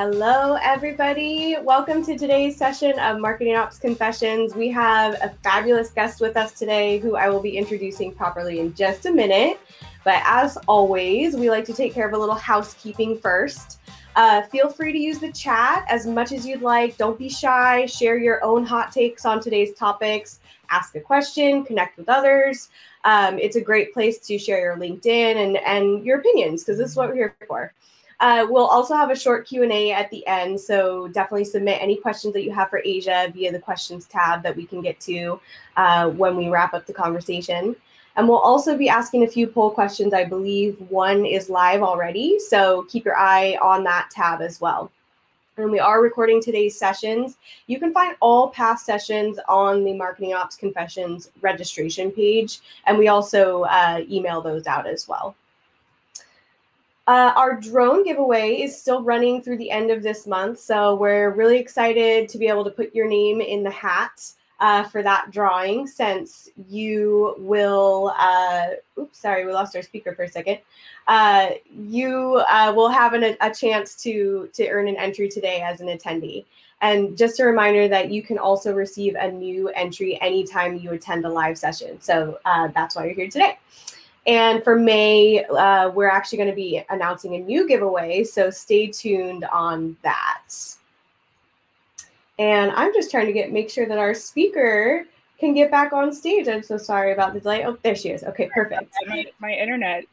Hello, everybody. Welcome to today's session of Marketing Ops Confessions. We have a fabulous guest with us today who I will be introducing properly in just a minute. But as always, we like to take care of a little housekeeping first. Uh, feel free to use the chat as much as you'd like. Don't be shy. Share your own hot takes on today's topics. Ask a question, connect with others. Um, it's a great place to share your LinkedIn and, and your opinions because this is what we're here for. Uh, we'll also have a short Q&A at the end, so definitely submit any questions that you have for Asia via the questions tab that we can get to uh, when we wrap up the conversation. And we'll also be asking a few poll questions. I believe one is live already, so keep your eye on that tab as well. And we are recording today's sessions. You can find all past sessions on the Marketing Ops Confessions registration page, and we also uh, email those out as well. Uh, our drone giveaway is still running through the end of this month, so we're really excited to be able to put your name in the hat uh, for that drawing since you will uh, oops sorry we lost our speaker for a second. Uh, you uh, will have an, a chance to to earn an entry today as an attendee. And just a reminder that you can also receive a new entry anytime you attend a live session. So uh, that's why you're here today and for May, uh, we're actually going to be announcing a new giveaway. So stay tuned on that. And I'm just trying to get make sure that our speaker can get back on stage. I'm so sorry about the delay. Oh, there she is. Okay, perfect. My, my internet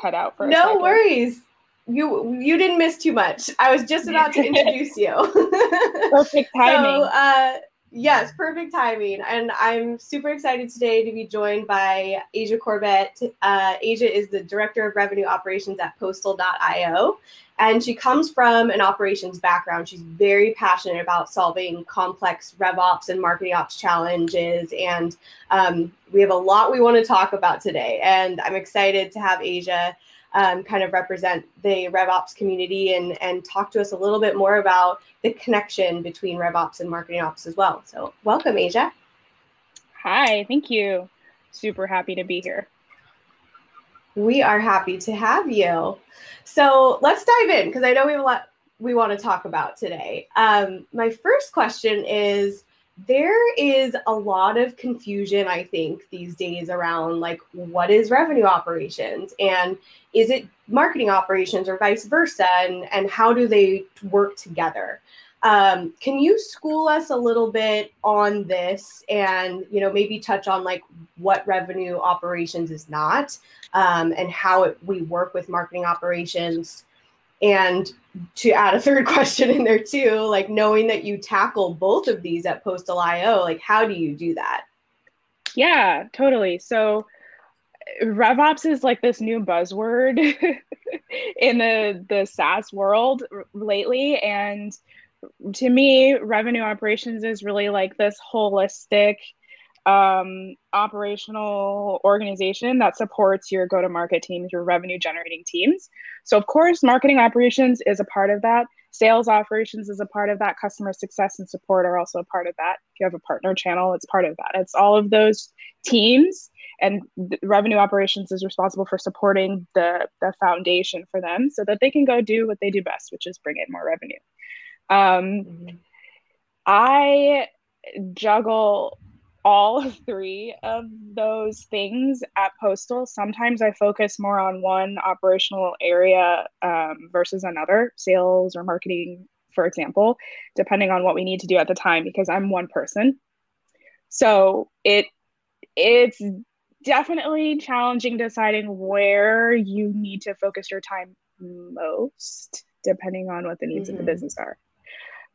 cut out for no worries. You you didn't miss too much. I was just about to introduce you. Perfect timing. So, uh, Yes, perfect timing. And I'm super excited today to be joined by Asia Corbett. Uh, Asia is the Director of Revenue Operations at Postal.io. And she comes from an operations background. She's very passionate about solving complex rev ops and marketing ops challenges. And um, we have a lot we want to talk about today. And I'm excited to have Asia um, kind of represent the RevOps community and, and talk to us a little bit more about the connection between RevOps and marketing ops as well. So, welcome, Asia. Hi, thank you. Super happy to be here. We are happy to have you. So, let's dive in because I know we have a lot we want to talk about today. Um, my first question is there is a lot of confusion i think these days around like what is revenue operations? And is it marketing operations or vice versa? And and how do they work together? Um, can you school us a little bit on this and you know maybe touch on like what revenue operations is not um, and how it, we work with marketing operations and to add a third question in there too, like knowing that you tackle both of these at Postal IO, like how do you do that? Yeah, totally. So RevOps is like this new buzzword in the the SaaS world lately, and to me, revenue operations is really like this holistic um, operational organization that supports your go to market teams, your revenue generating teams. So, of course, marketing operations is a part of that. Sales operations is a part of that. Customer success and support are also a part of that. If you have a partner channel, it's part of that. It's all of those teams, and revenue operations is responsible for supporting the, the foundation for them so that they can go do what they do best, which is bring in more revenue. Um, mm-hmm. I juggle all three of those things at Postal. Sometimes I focus more on one operational area um, versus another, sales or marketing, for example, depending on what we need to do at the time, because I'm one person. So it it's definitely challenging deciding where you need to focus your time most, depending on what the needs mm-hmm. of the mm-hmm. business are.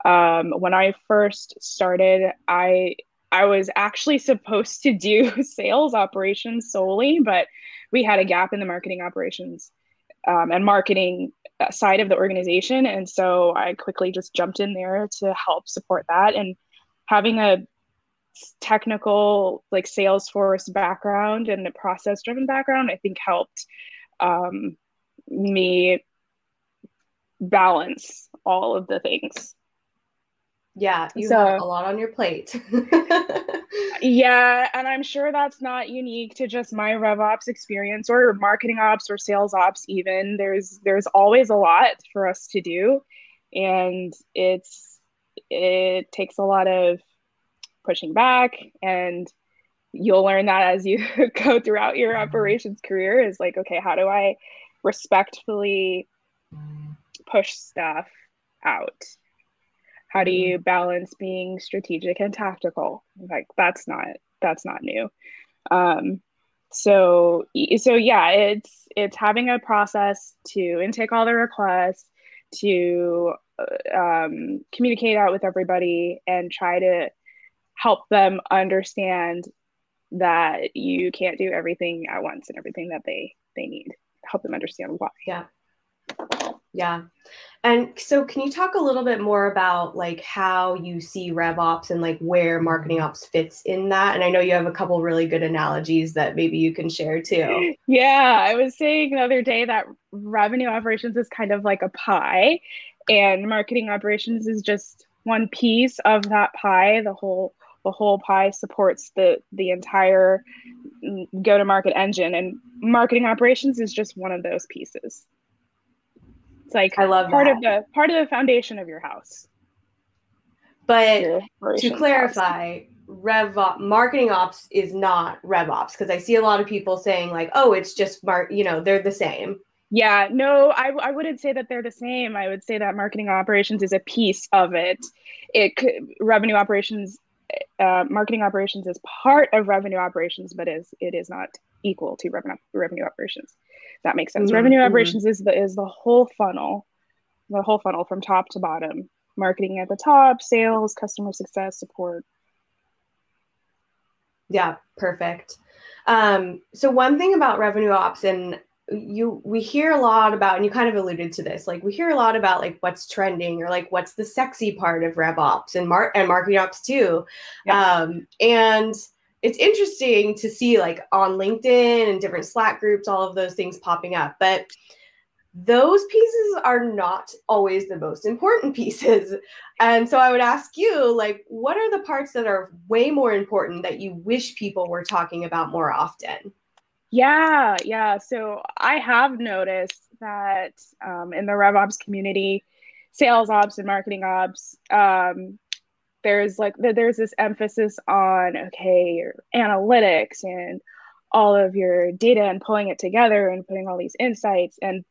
Um, when I first started, I I was actually supposed to do sales operations solely, but we had a gap in the marketing operations um, and marketing uh, side of the organization. And so I quickly just jumped in there to help support that. And having a technical, like Salesforce background and a process driven background, I think helped um, me balance all of the things. Yeah, you so, have a lot on your plate. yeah, and I'm sure that's not unique to just my RevOps experience or marketing ops or sales ops even. There's there's always a lot for us to do. and it's it takes a lot of pushing back and you'll learn that as you go throughout your mm-hmm. operations career is like okay how do i respectfully push stuff out how do you balance being strategic and tactical? Like that's not that's not new. Um so so yeah it's it's having a process to intake all the requests to uh, um, communicate out with everybody and try to help them understand that you can't do everything at once and everything that they they need. Help them understand why. Yeah yeah. And so can you talk a little bit more about like how you see RevOps and like where marketing ops fits in that? And I know you have a couple really good analogies that maybe you can share too. Yeah, I was saying the other day that revenue operations is kind of like a pie and marketing operations is just one piece of that pie. The whole the whole pie supports the the entire mm, go to market engine and marketing operations is just one of those pieces. It's like I love part that. of the part of the foundation of your house. But to clarify, rev op, marketing ops is not rev ops because I see a lot of people saying like, oh, it's just mark, you know, they're the same. Yeah, no, I, I wouldn't say that they're the same. I would say that marketing operations is a piece of it. It could, revenue operations, uh, marketing operations is part of revenue operations, but is it is not equal to revenue revenue operations that makes sense. Mm-hmm. Revenue mm-hmm. operations is the is the whole funnel, the whole funnel from top to bottom. Marketing at the top, sales, customer success, support. Yeah, perfect. Um, so one thing about revenue ops and you we hear a lot about and you kind of alluded to this like we hear a lot about like what's trending or like what's the sexy part of rev ops and mar- and marketing ops too yeah. um and it's interesting to see like on LinkedIn and different Slack groups, all of those things popping up. But those pieces are not always the most important pieces. And so I would ask you, like, what are the parts that are way more important that you wish people were talking about more often? Yeah, yeah. So I have noticed that um, in the RevOps community, sales ops and marketing ops, um, there's like there's this emphasis on okay analytics and all of your data and pulling it together and putting all these insights and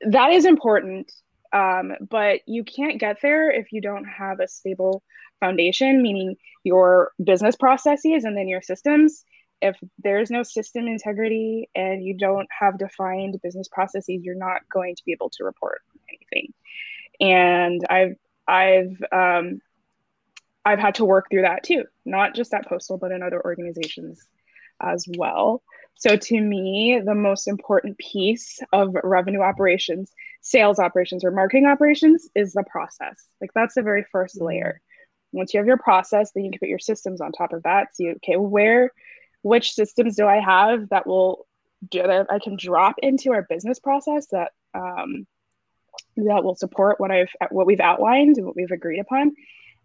that is important um, but you can't get there if you don't have a stable foundation meaning your business processes and then your systems. If there's no system integrity and you don't have defined business processes you're not going to be able to report anything. And i've i've um, I've had to work through that too, not just at Postal, but in other organizations as well. So, to me, the most important piece of revenue operations, sales operations, or marketing operations is the process. Like, that's the very first mm-hmm. layer. Once you have your process, then you can put your systems on top of that. See, okay, where, which systems do I have that will do that I can drop into our business process that um, that will support what I've what we've outlined and what we've agreed upon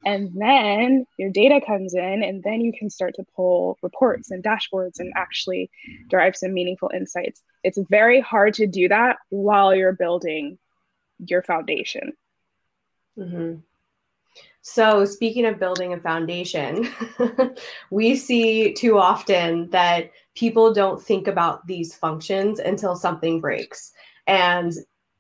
and then your data comes in, and then you can start to pull reports and dashboards and actually derive some meaningful insights. It's very hard to do that while you're building your foundation. Mm-hmm. So, speaking of building a foundation, we see too often that people don't think about these functions until something breaks. And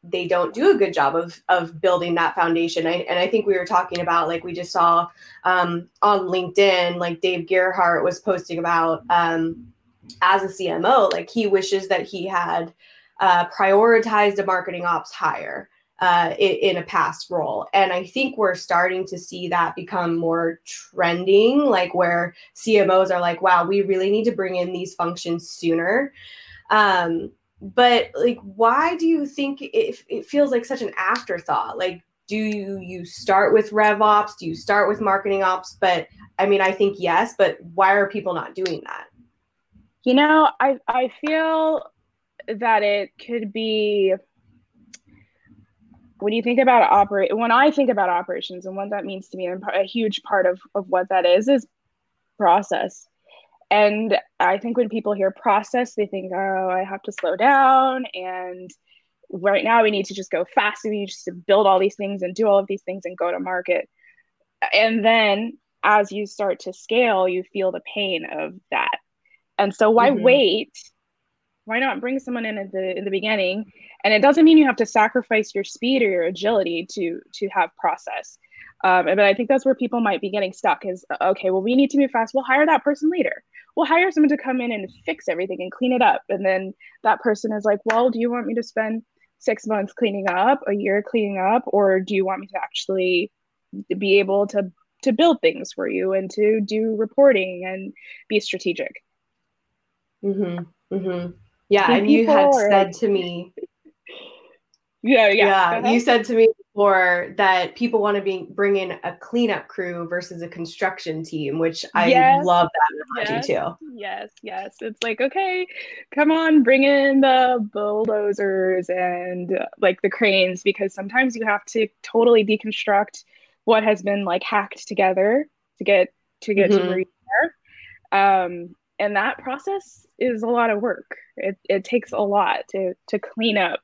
they don't do a good job of of building that foundation. I, and I think we were talking about like we just saw um, on LinkedIn, like Dave Gerhardt was posting about um, as a CMO, like he wishes that he had uh, prioritized a marketing ops hire uh, in, in, a past role. And I think we're starting to see that become more trending, like where CMOs are like, wow, we really need to bring in these functions sooner. Um, but like why do you think it, it feels like such an afterthought? Like do you you start with rev ops? Do you start with marketing ops? But i mean i think yes but why are people not doing that? You know i i feel that it could be when you think about operate when i think about operations and what that means to me a huge part of of what that is is process and I think when people hear process, they think, oh, I have to slow down and right now we need to just go fast. We need to build all these things and do all of these things and go to market. And then as you start to scale, you feel the pain of that. And so why mm-hmm. wait? Why not bring someone in at the in the beginning? And it doesn't mean you have to sacrifice your speed or your agility to to have process. Um, but I think that's where people might be getting stuck is okay, well, we need to move fast. We'll hire that person later. We'll hire someone to come in and fix everything and clean it up. And then that person is like, well, do you want me to spend six months cleaning up, a year cleaning up, or do you want me to actually be able to to build things for you and to do reporting and be strategic? Mm-hmm. Mm-hmm. Yeah, and you had said to me. Yeah, yeah. Yeah, you said to me before that people want to be bring in a cleanup crew versus a construction team, which I yes, love that analogy yes, too. Yes, yes. It's like, okay, come on, bring in the bulldozers and uh, like the cranes because sometimes you have to totally deconstruct what has been like hacked together to get to get mm-hmm. to where you are. Um, and that process is a lot of work. It, it takes a lot to to clean up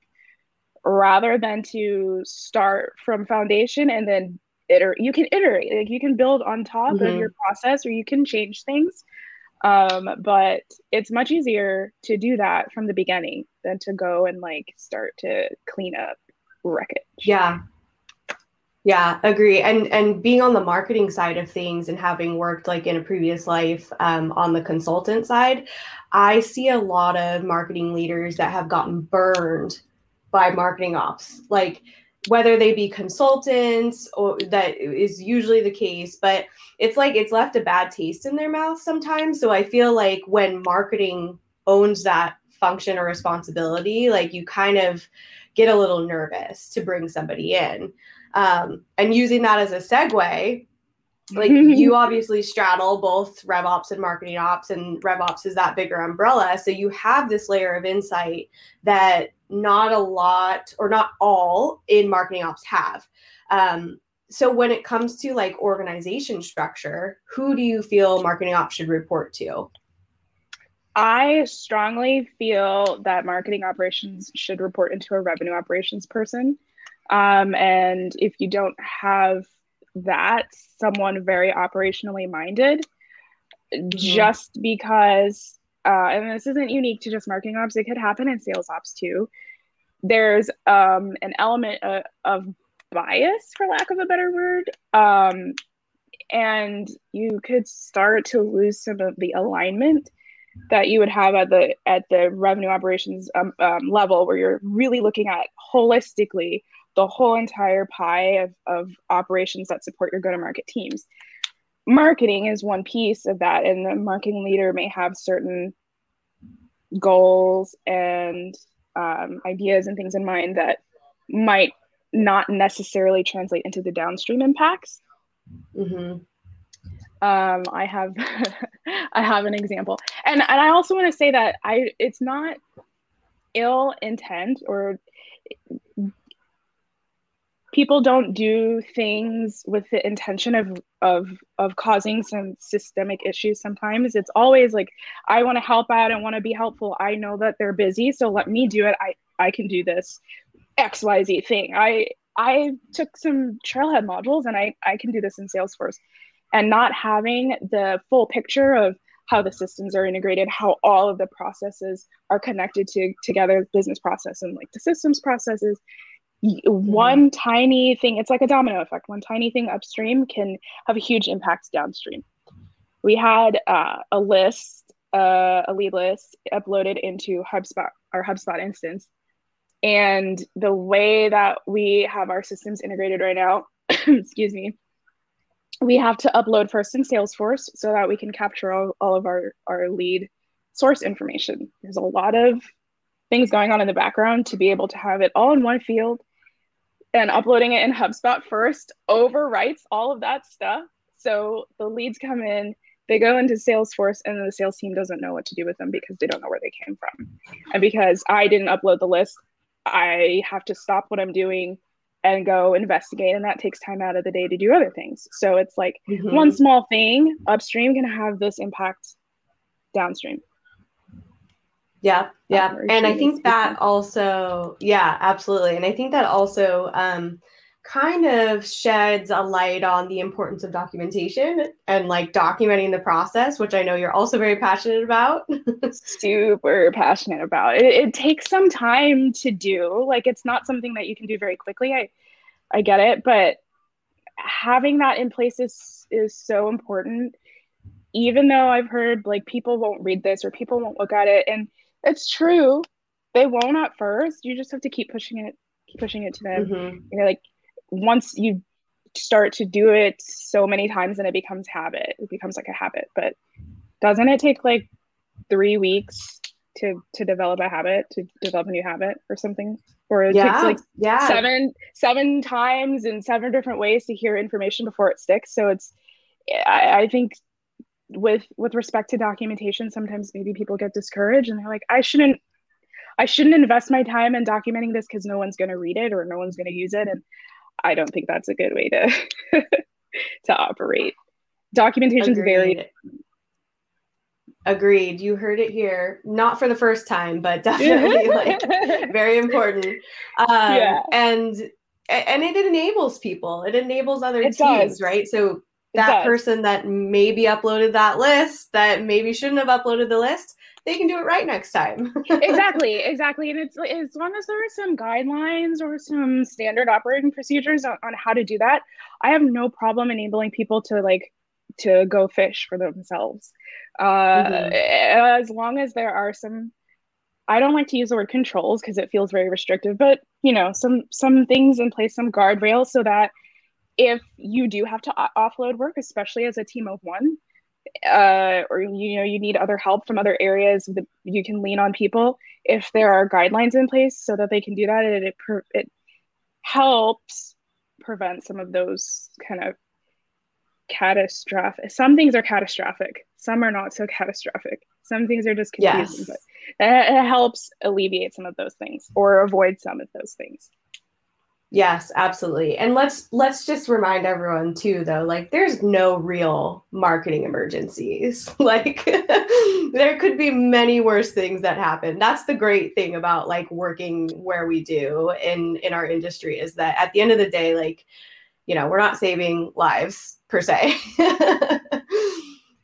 rather than to start from foundation and then iter- you can iterate like you can build on top mm-hmm. of your process or you can change things. Um, but it's much easier to do that from the beginning than to go and like start to clean up wreckage. Yeah. Yeah agree. And and being on the marketing side of things and having worked like in a previous life um, on the consultant side i see a lot of marketing leaders that have gotten burned by marketing ops like whether they be consultants or that is usually the case but it's like it's left a bad taste in their mouth sometimes. So i feel like when marketing owns that function or responsibility like you kind of get a little nervous to bring somebody in. Um, and using that as a segue like you obviously straddle both rev ops and marketing ops and rev ops is that bigger umbrella. So you have this layer of insight that not a lot or not all in marketing ops have. Um, so when it comes to like organization structure who do you feel marketing ops should report to? I strongly feel that marketing operations should report into a revenue operations person. Um, and if you don't have that someone very operationally minded mm-hmm. just because uh, and this isn't unique to just marketing ops it could happen in sales ops too there's um, an element of, bias for lack of a better word um, and you could start to lose some of the alignment that you would have at the at the revenue operations um, um, level where you're really looking at holistically the whole entire pie of, of operations that support your go to market teams. Marketing is one piece of that, and the marketing leader may have certain goals and um, ideas and things in mind that might not necessarily translate into the downstream impacts. Mm-hmm. Um, I have I have an example, and and I also want to say that I it's not ill intent or people don't do things with the intention of of of causing some systemic issues sometimes. It's always like i want to help out and want to be helpful. I know that they're busy so let me do it. I i can do this xyz thing. I i took some trailhead modules and i i can do this in salesforce. And not having the full picture of how the systems are integrated how all of the processes are connected to together business process and like the systems processes one tiny thing it's like a domino effect. One tiny thing upstream can have a huge impact downstream. We had uh, a list uh, a lead list uploaded into hubspot our hubspot instance. And the way that we have our systems integrated right now excuse me we have to upload first in salesforce so that we can capture all, all of our, our lead source information. There's a lot of things going on in the background to be able to have it all in one field and uploading it in HubSpot first overwrites all of that stuff. So the leads come in, they go into Salesforce, and the sales team doesn't know what to do with them because they don't know where they came from. And because I didn't upload the list, I have to stop what I'm doing and go investigate. And that takes time out of the day to do other things. So it's like mm-hmm. one small thing upstream can have this impact downstream. Yeah, yeah. And I think that also, yeah, absolutely. And I think that also um, kind of sheds a light on the importance of documentation and like documenting the process, which I know you're also very passionate about. Super passionate about. It, it takes some time to do. Like it's not something that you can do very quickly. I I get it, but having that in place is is so important. Even though I've heard like people won't read this or people won't look at it and it's true. They won't at first. You just have to keep pushing it, keep pushing it to them. Mm-hmm. You know, like once you start to do it so many times and it becomes habit. It becomes like a habit. But doesn't it take like three weeks to to develop a habit, to develop a new habit or something? Or it yeah, takes like yeah. seven seven times in seven different ways to hear information before it sticks. So it's I, I think with with respect to documentation sometimes maybe people get discouraged and they're like i shouldn't i shouldn't invest my time in documenting this because no one's going to read it or no one's going to use it. And i don't think that's a good way to to operate. Documentation is very agreed. You heard it here. Not for the first time but definitely like very important. Um, yeah. and and it enables people. It enables other it teams does. right? So that person that maybe uploaded that list that maybe shouldn't have uploaded the list they can do it right next time. Exactly exactly and it's as long as there are some guidelines or some standard operating procedures on, on how to do that. I have no problem enabling people to like to go fish for themselves. Uh, mm-hmm. as long as there are some i don't like to use the word controls because it feels very restrictive but you know some some things in place some guardrails so that if you do have to offload work, especially as a team of one, uh, or you know you need other help from other areas that you can lean on people. If there are guidelines in place so that they can do that, it it, it helps prevent some of those kind of catastrophic. Some things are catastrophic. Some are not so catastrophic. Some things are just confusing, yes. but it helps alleviate some of those things or avoid some of those things. Yes, absolutely. And let's let's just remind everyone too though, like there's no real marketing emergencies. Like there could be many worse things that happen. That's the great thing about like working where we do in in our industry is that at the end of the day like you know, we're not saving lives per se.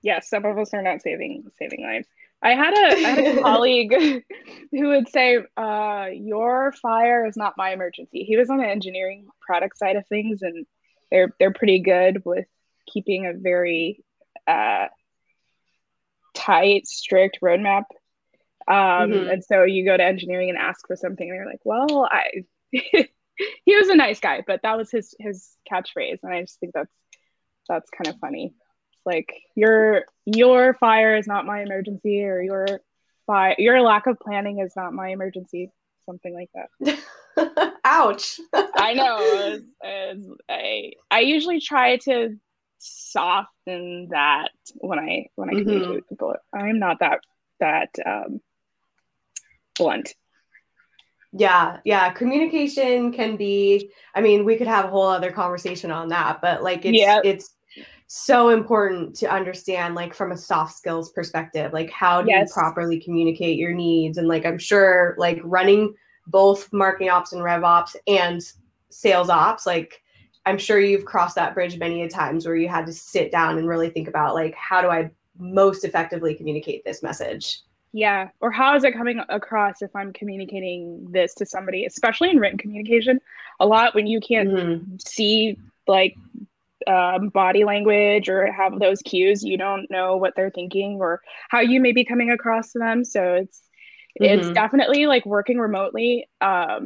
yes, some of us are not saving saving lives. I had a, I had a colleague who would say, uh, "Your fire is not my emergency." He was on the engineering product side of things, and they're they're pretty good with keeping a very uh, tight, strict roadmap. Um, mm-hmm. And so you go to engineering and ask for something, and they're like, "Well, I." he was a nice guy, but that was his his catchphrase, and I just think that's that's kind of funny like your your fire is not my emergency or your fire your lack of planning is not my emergency something like that ouch i know I, I usually try to soften that when i when i mm-hmm. communicate with people i'm not that that um, blunt yeah yeah communication can be i mean we could have a whole other conversation on that but like it's yeah. it's so important to understand like from a soft skills perspective like how do yes. you properly communicate your needs and like i'm sure like running both marketing ops and rev ops and sales ops like i'm sure you've crossed that bridge many a times where you had to sit down and really think about like how do i most effectively communicate this message yeah or how is it coming across if i'm communicating this to somebody especially in written communication a lot when you can't mm-hmm. see like um, body language or have those cues you don't know what they're thinking or how you may be coming across to them. So it's mm-hmm. it's definitely like working remotely um,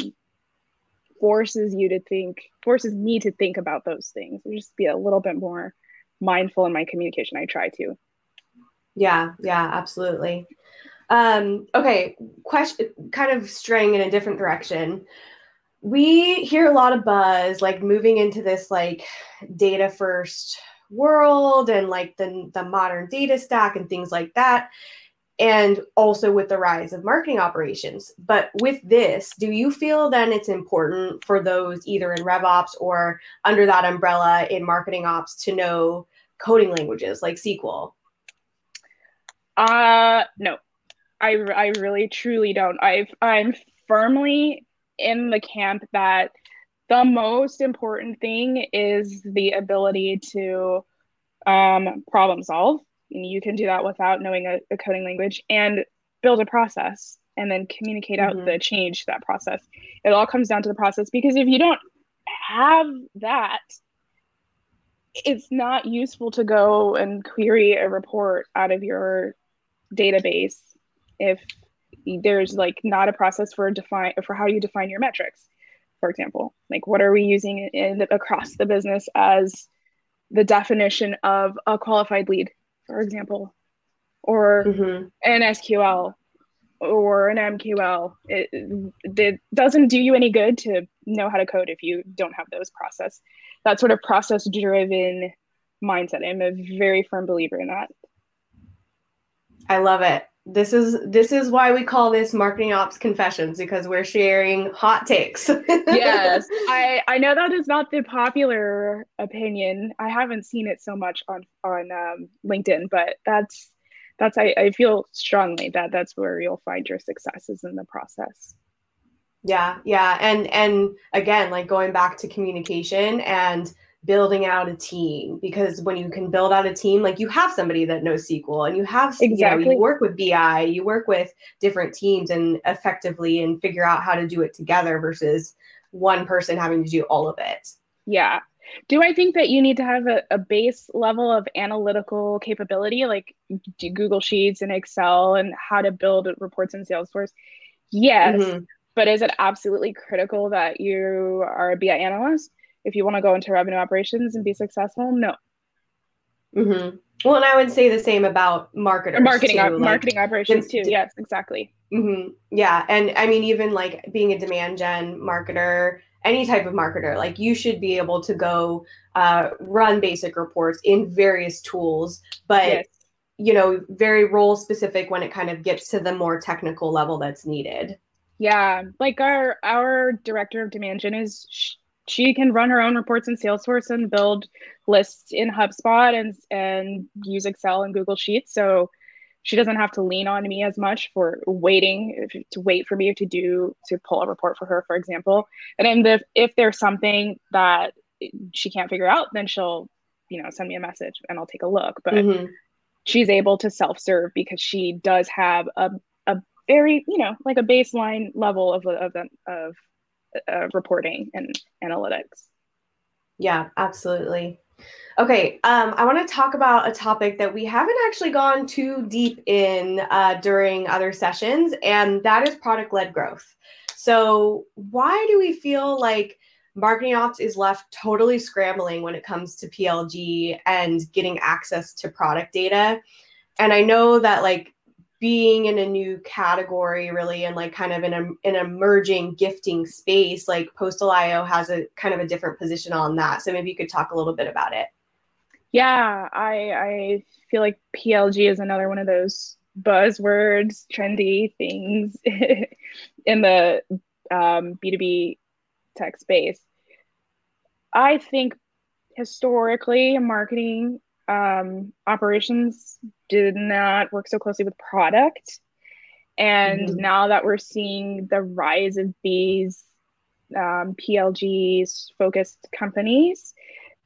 forces you to think forces me to think about those things and just be a little bit more mindful in my communication. I try to. Yeah yeah absolutely. Um okay question kind of straying in a different direction we hear a lot of buzz like moving into this like data first world and like the, the modern data stack and things like that and also with the rise of marketing operations. But with this do you feel then it's important for those either in revops or under that umbrella in marketing ops to know coding languages like sql uh no. I, I really truly don't. i've I'm firmly in the camp that the most important thing is the ability to um, problem solve. And you can do that without knowing a, a, coding language and build a process and then communicate mm-hmm. out the change to that process. It all comes down to the process because if you don't have that, it's not useful to go and query a report out of your database if there's like not a process for define for how you define your metrics for example. Like what are we using in, across the business as the definition of a qualified lead for example? Or mm-hmm. an sql or an mql it, it doesn't do you any good to know how to code if you don't have those process that sort of process driven mindset. I'm a very firm believer in that. I love it this is this is why we call this marketing ops confessions because we're sharing hot takes. Yes. I i know that is not the popular opinion. I haven't seen it so much on on um, linkedin but that's that's I, I feel strongly that that's where you'll find your successes in the process. Yeah yeah. And and again like going back to communication and building out a team because when you can build out a team like you have somebody that knows SQL and you have exactly. you, know, you work with BI you work with different teams and effectively and figure out how to do it together versus one person having to do all of it. Yeah. Do I think that you need to have a, a base level of analytical capability like Google Sheets and Excel and how to build reports in Salesforce? Yes. Mm-hmm. but is it absolutely critical that you are a BI analyst if you want to go into revenue operations and be successful, no. Mm-hmm. Well, and I would say the same about marketers. Marketing, too. Like, marketing operations too. yes, exactly. Mm-hmm. Yeah, and I mean, even like being a demand gen marketer, any type of marketer, like you should be able to go uh, run basic reports in various tools, but yes. you know, very role specific when it kind of gets to the more technical level that's needed. Yeah, like our our director of demand gen is she can run her own reports in Salesforce and build lists in HubSpot and and use Excel and Google Sheets. So she doesn't have to lean on me as much for waiting to wait for me to do to pull a report for her, for example. And then if if there's something that she can't figure out, then she'll you know send me a message and I'll take a look. But mm-hmm. she's able to self serve because she does have a a very you know like a baseline level of of of uh, reporting and analytics. Yeah, absolutely. Okay, um, I want to talk about a topic that we haven't actually gone too deep in uh, during other sessions, and that is product led growth. So, why do we feel like marketing ops is left totally scrambling when it comes to PLG and getting access to product data? And I know that, like, being in a new category really and like kind of in a, an emerging gifting space like postal.io has a kind of a different position on that. So maybe you could talk a little bit about it. Yeah i i feel like plg is another one of those buzzwords trendy things in the um, b2b tech space. I think historically marketing um, operations did not work so closely with product. And mm-hmm. now that we're seeing the rise of these um, PLGs focused companies,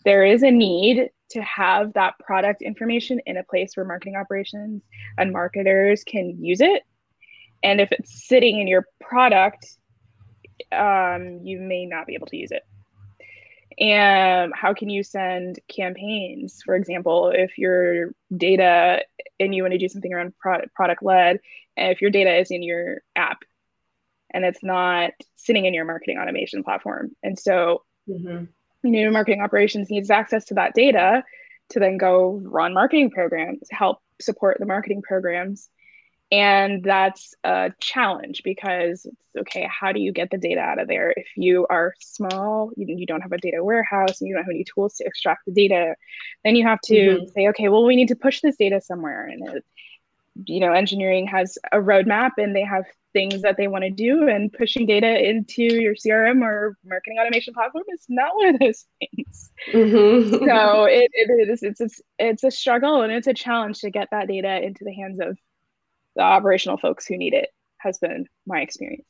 there is a need to have that product information in a place where marketing operations and marketers can use it. And if it's sitting in your product, um, you may not be able to use it and how can you send campaigns? For example if your data and you want to do something around product product led and if your data is in your app and it's not sitting in your marketing automation platform. And so mm-hmm. you know marketing operations needs access to that data to then go run marketing programs help support the marketing programs and that's a challenge because it's okay how do you get the data out of there if you are small you, you don't have a data warehouse and you don't have any tools to extract the data then you have to mm-hmm. say okay well we need to push this data somewhere and it, you know engineering has a roadmap and they have things that they want to do and pushing data into your crm or marketing automation platform is not one of those things mm-hmm. so it, it is it's, it's it's a struggle and it's a challenge to get that data into the hands of the operational folks who need it has been my experience.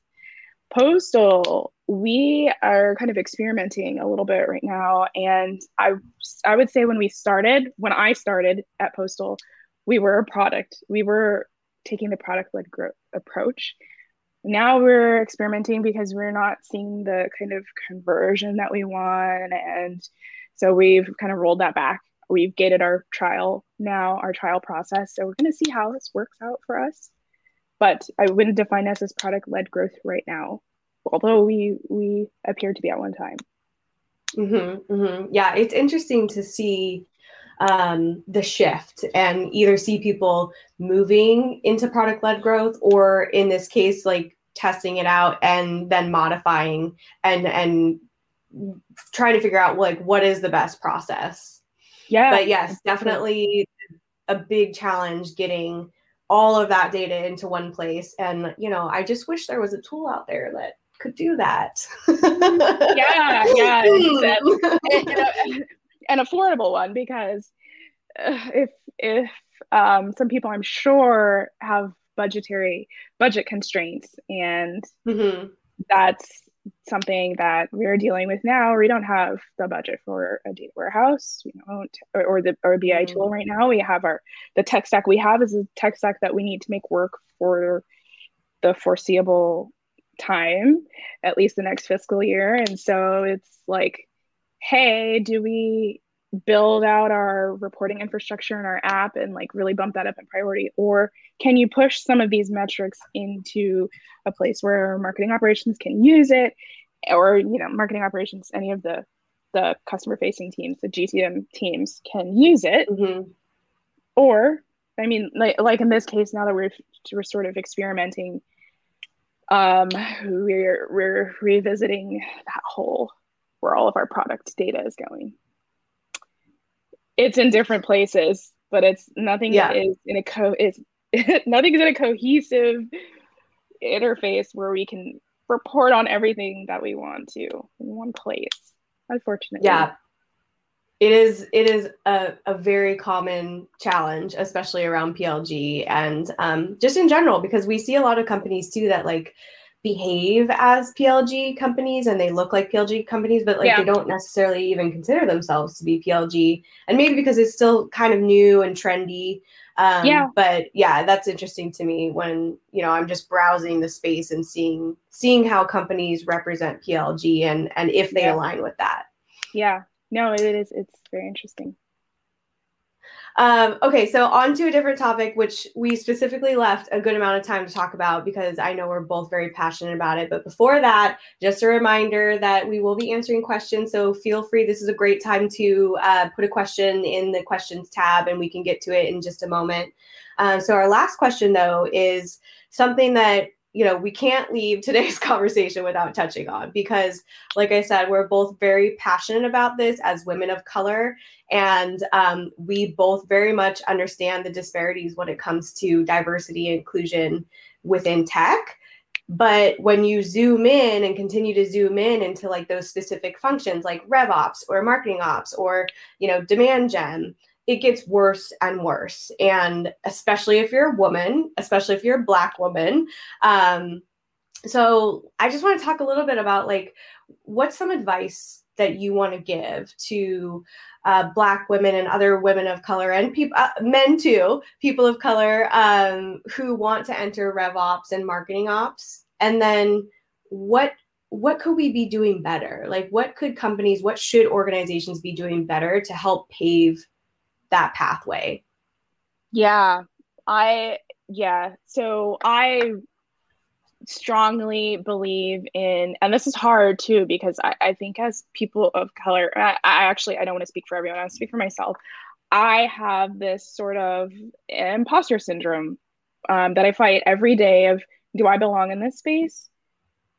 Postal, we are kind of experimenting a little bit right now. And I, I would say when we started, when I started at Postal, we were a product. We were taking the product led growth approach. Now we're experimenting because we're not seeing the kind of conversion that we want. And so we've kind of rolled that back. We've gated our trial now, our trial process. So we're going to see how this works out for us but I wouldn't define us as product led growth right now, although we we appear to be at one time. Mm-hmm, mm-hmm. Yeah, it's interesting to see um, the shift and either see people moving into product led growth or in this case, like testing it out and then modifying and and trying to figure out like what is the best process. Yeah. But yes, definitely a big challenge getting all of that data into one place. And, you know, I just wish there was a tool out there that could do that. yeah, yeah. and, and, an affordable one because uh, if, if um, some people I'm sure have budgetary budget constraints and mm-hmm. that's something that we're dealing with now. We don't have the budget for a data warehouse. We don't, or, or the or BI mm. tool right now. We have our the tech stack we have is a tech stack that we need to make work for the foreseeable time, at least the next fiscal year. And so it's like, hey, do we build out our reporting infrastructure and our app and like really bump that up in priority or can you push some of these metrics into a place where marketing operations can use it or you know marketing operations any of the the customer facing teams the gtm teams can use it mm-hmm. or i mean like, like in this case now that we're we're sort of experimenting um we're we're revisiting that whole where all of our product data is going it's in different places, but it's nothing yeah. is in a co is nothing is in a cohesive interface where we can report on everything that we want to in one place. Unfortunately. Yeah. It is it is a, a very common challenge, especially around PLG and um, just in general, because we see a lot of companies too that like behave as PLG companies and they look like PLG companies, but like yeah. they don't necessarily even consider themselves to be PLG. And maybe because it's still kind of new and trendy. Um, yeah. But yeah, that's interesting to me when you know I'm just browsing the space and seeing seeing how companies represent PLG and and if they yeah. align with that. Yeah. No, it is. It's very interesting. Um, okay, so on to a different topic, which we specifically left a good amount of time to talk about because I know we're both very passionate about it. But before that, just a reminder that we will be answering questions. So feel free. This is a great time to uh, put a question in the questions tab and we can get to it in just a moment. Um, so, our last question, though, is something that you know we can't leave today's conversation without touching on because like i said we're both very passionate about this as women of color. And um, we both very much understand the disparities when it comes to diversity and inclusion within tech. But when you zoom in and continue to zoom in into like those specific functions like revops or marketing ops or you know demand gen it gets worse and worse. And especially if you're a woman, especially if you're a Black woman. Um, so I just want to talk a little bit about like what's some advice that you want to give to uh, Black women and other women of color and people, uh, men too, people of color um, who want to enter RevOps and marketing ops, and then what what could we be doing better? Like, what could companies, what should organizations be doing better to help pave that pathway. Yeah i yeah so i strongly believe in and this is hard too because i, I think as people of color I, I actually i don't want to speak for everyone i speak for myself. I have this sort of imposter syndrome um, that i fight every day of do i belong in this space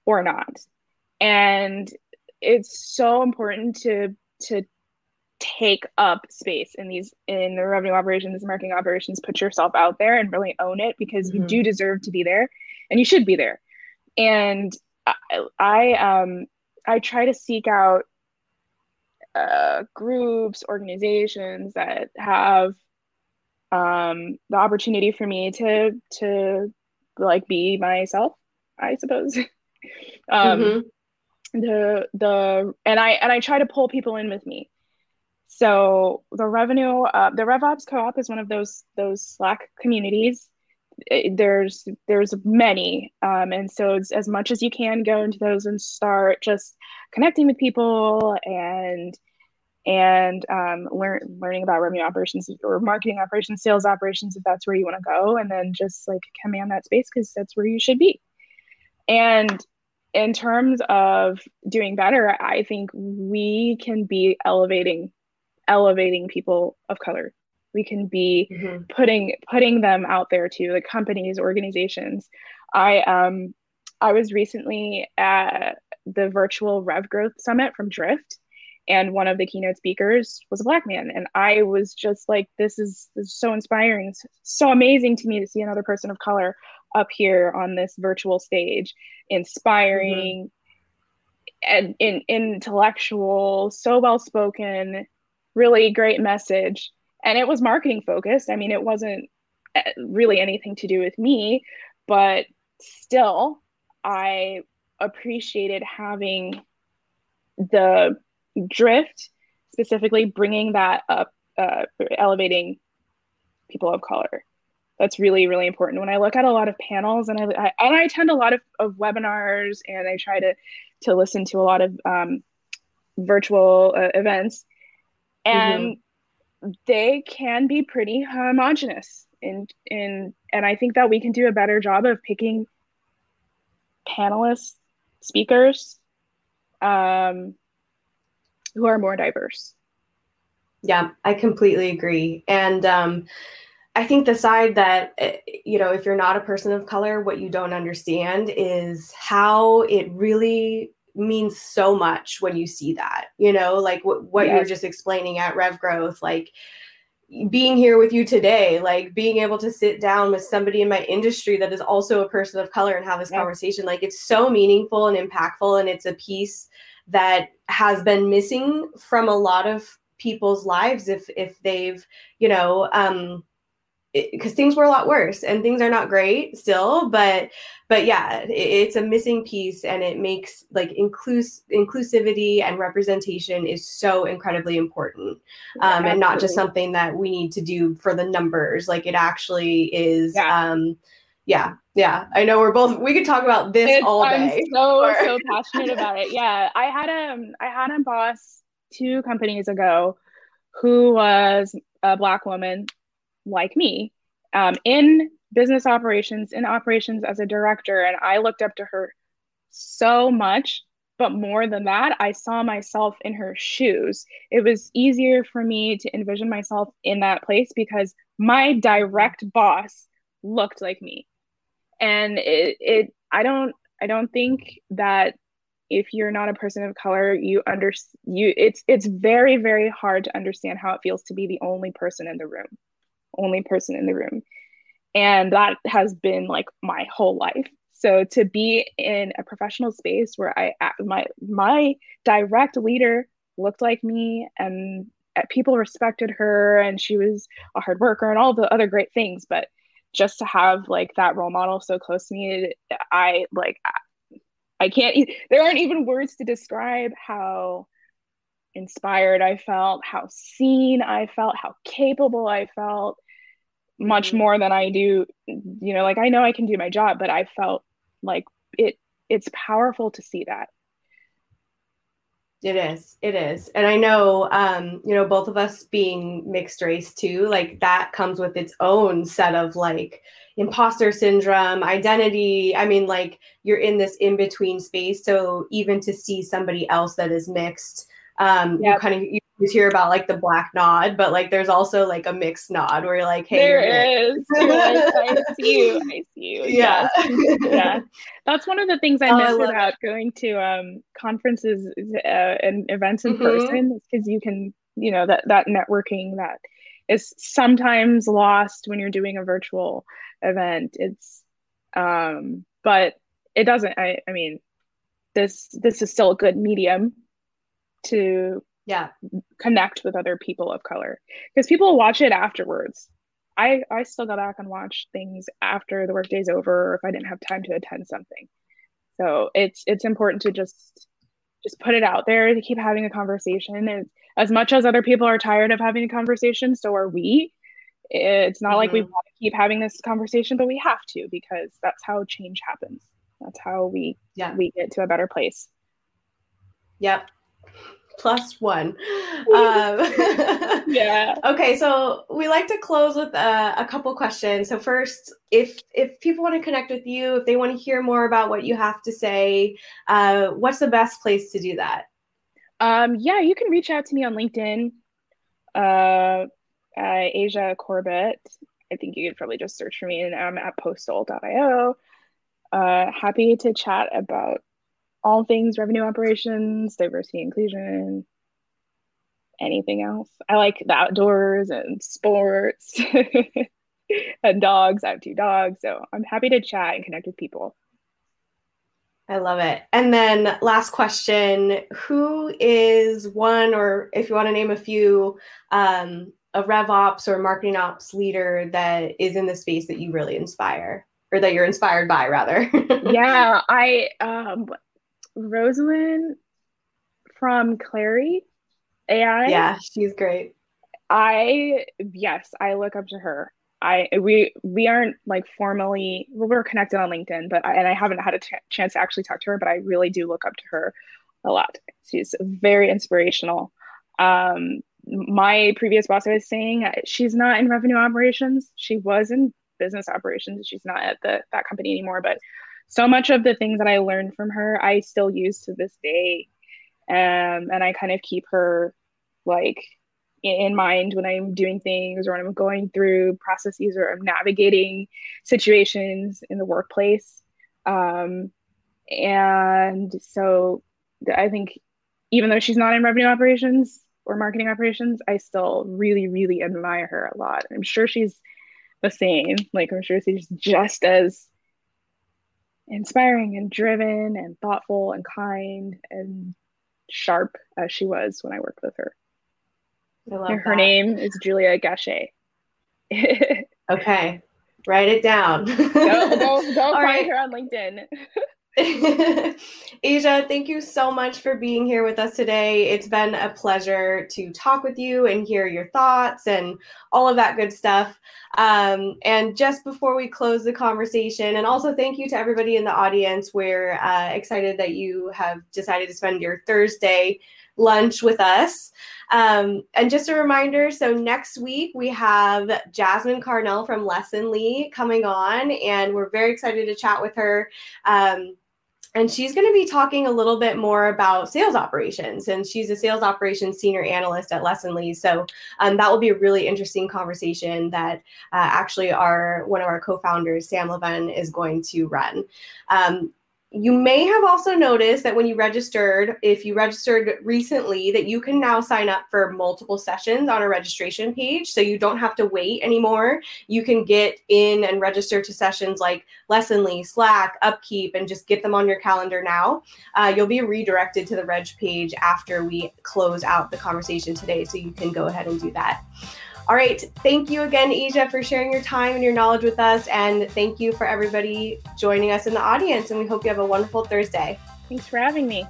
or not? And it's so important to to take up space in these in the revenue operations marketing operations put yourself out there and really own it because mm-hmm. you do deserve to be there and you should be there and i, I um i try to seek out uh, groups organizations that have um, the opportunity for me to to like be myself, I suppose. um, mm-hmm. The the and I and I try to pull people in with me. So the revenue, uh, the RevOps Co-op is one of those those Slack communities. It, there's there's many, um, and so it's as much as you can go into those and start just connecting with people and and um, learn learning about revenue operations or marketing operations, sales operations, if that's where you want to go, and then just like command that space because that's where you should be. And in terms of doing better, I think we can be elevating elevating people of color. We can be mm-hmm. putting putting them out there to the companies, organizations. I um I was recently at the virtual Rev Growth Summit from Drift, and one of the keynote speakers was a black man, and I was just like, "This is, this is so inspiring, it's so amazing to me to see another person of color up here on this virtual stage, inspiring." Mm-hmm. And in, intellectual, so well spoken, really great message. And it was marketing focused. I mean, it wasn't uh, really anything to do with me, but still, I appreciated having the drift, specifically bringing that up, uh, elevating people of color. That's really, really important. When I look at a lot of panels and I, I and I attend a lot of, of webinars and I try to to listen to a lot of um, virtual uh, events, and mm-hmm. they can be pretty homogenous in in and I think that we can do a better job of picking panelists, speakers, um, who are more diverse. Yeah, I completely agree. And um, I think the side that, eh, you know, if you're not a person of color, what you don't understand is how it really means so much when you see that, you know, like what, what yes. you're just explaining at Rev Growth, like being here with you today, like being able to sit down with somebody in my industry that is also a person of color and have this conversation, like it's so meaningful and impactful. And it's a piece that has been missing from a lot of people's lives if if they've you know um because things were a lot worse and things are not great still but but yeah it, it's a missing piece and it makes like inclus- inclusivity and representation is so incredibly important um, and not just something that we need to do for the numbers like it actually is yeah. um yeah yeah i know we're both we could talk about this it's, all day. i'm so so passionate about it. Yeah i had um i had a boss two companies ago who was a black woman like me um, in business operations in operations as a director and i looked up to her so much. But more than that i saw myself in her shoes. It was easier for me to envision myself in that place because my direct boss looked like me. And it, it i don't i don't think that if you're not a person of color you under you it's it's very very hard to understand how it feels to be the only person in the room only person in the room. And that has been like my whole life. So to be in a professional space where i my my direct leader looked like me and uh, people respected her and she was a hard worker and all the other great things but just to have like that role model so close to me i like i can't there aren't even words to describe how inspired i felt how seen i felt how capable i felt much mm-hmm. more than i do you know like i know i can do my job but i felt like it it's powerful to see that it is. It is. And I know, um, you know, both of us being mixed race too, like that comes with its own set of like imposter syndrome, identity. I mean, like you're in this in between space. So even to see somebody else that is mixed, um, yep. you kind of, you you hear about like the black nod, but like there's also like a mixed nod where you're like, hey, there is. like, I see you. I see you. Yeah. yeah. That's one of the things I oh, miss I about it. going to um, conferences uh, and events in mm-hmm. person because you can, you know, that that networking that is sometimes lost when you're doing a virtual event. It's um, but it doesn't I, I mean this this is still a good medium to yeah connect with other people of color because people watch it afterwards I I still go back and watch things after the workday's over, or if I didn't have time to attend something. So it's it's important to just just put it out there to keep having a conversation. And as much as other people are tired of having a conversation, so are we. It's not mm-hmm. like we mm-hmm. want to keep having this conversation, but we have to because that's how change happens. That's how we yeah. we get to a better place. Yep plus one. Um, yeah. Okay, so we like to close with a, a, couple questions. So first, if if people want to connect with you, if they want to hear more about what you have to say, uh, what's the best place to do that? Um, yeah, you can reach out to me on LinkedIn, uh, uh, Asia Corbett. I think you could probably just search for me, and I'm at postal.io. Uh, happy to chat about all things revenue operations, diversity, inclusion, anything else. I like the outdoors and sports and dogs. I have two dogs, so I'm happy to chat and connect with people. I love it. And then last question, who is one or if you want to name a few um, a RevOps or marketing ops leader that is in the space that you really inspire or that you're inspired by rather? yeah, I um Rosalind from Clari AI. Yeah, she's great. I yes, I look up to her. I we we aren't like formally well, we're connected on LinkedIn, but I, and I haven't had a chance to actually talk to her, but I really do look up to her a lot. She's very inspirational. Um, my previous boss, I was saying, she's not in revenue operations. She was in business operations. She's not at the that company anymore, but so much of the things that I learned from her, I still use to this day. Um, and I kind of keep her like in mind when I'm doing things or when I'm going through processes or I'm navigating situations in the workplace. Um, and so I think even though she's not in revenue operations or marketing operations, I still really, really admire her a lot. I'm sure she's the same. Like I'm sure she's just as inspiring and driven and thoughtful and kind and sharp as she was when I worked with her. Her that. name is Julia Gachet. okay, write it down. go go, go find right. her on LinkedIn. Asia, thank you so much for being here with us today. It's been a pleasure to talk with you and hear your thoughts and all of that good stuff. Um, and just before we close the conversation, and also thank you to everybody in the audience. We're uh, excited that you have decided to spend your Thursday lunch with us. Um, and just a reminder so next week we have Jasmine Carnell from Lessonly coming on, and we're very excited to chat with her. Um, and she's going to be talking a little bit more about sales operations and she's a sales operations senior analyst at lessonly so um, that will be a really interesting conversation that uh, actually our one of our co-founders sam levin is going to run. Um, you may have also noticed that when you registered, if you registered recently, that you can now sign up for multiple sessions on a registration page. So you don't have to wait anymore. You can get in and register to sessions like Lessonly, Slack, Upkeep, and just get them on your calendar now. Uh, you'll be redirected to the reg page after we close out the conversation today. So you can go ahead and do that. All right. Thank you again, Asia, for sharing your time and your knowledge with us. And thank you for everybody joining us in the audience. And we hope you have a wonderful Thursday. Thanks for having me.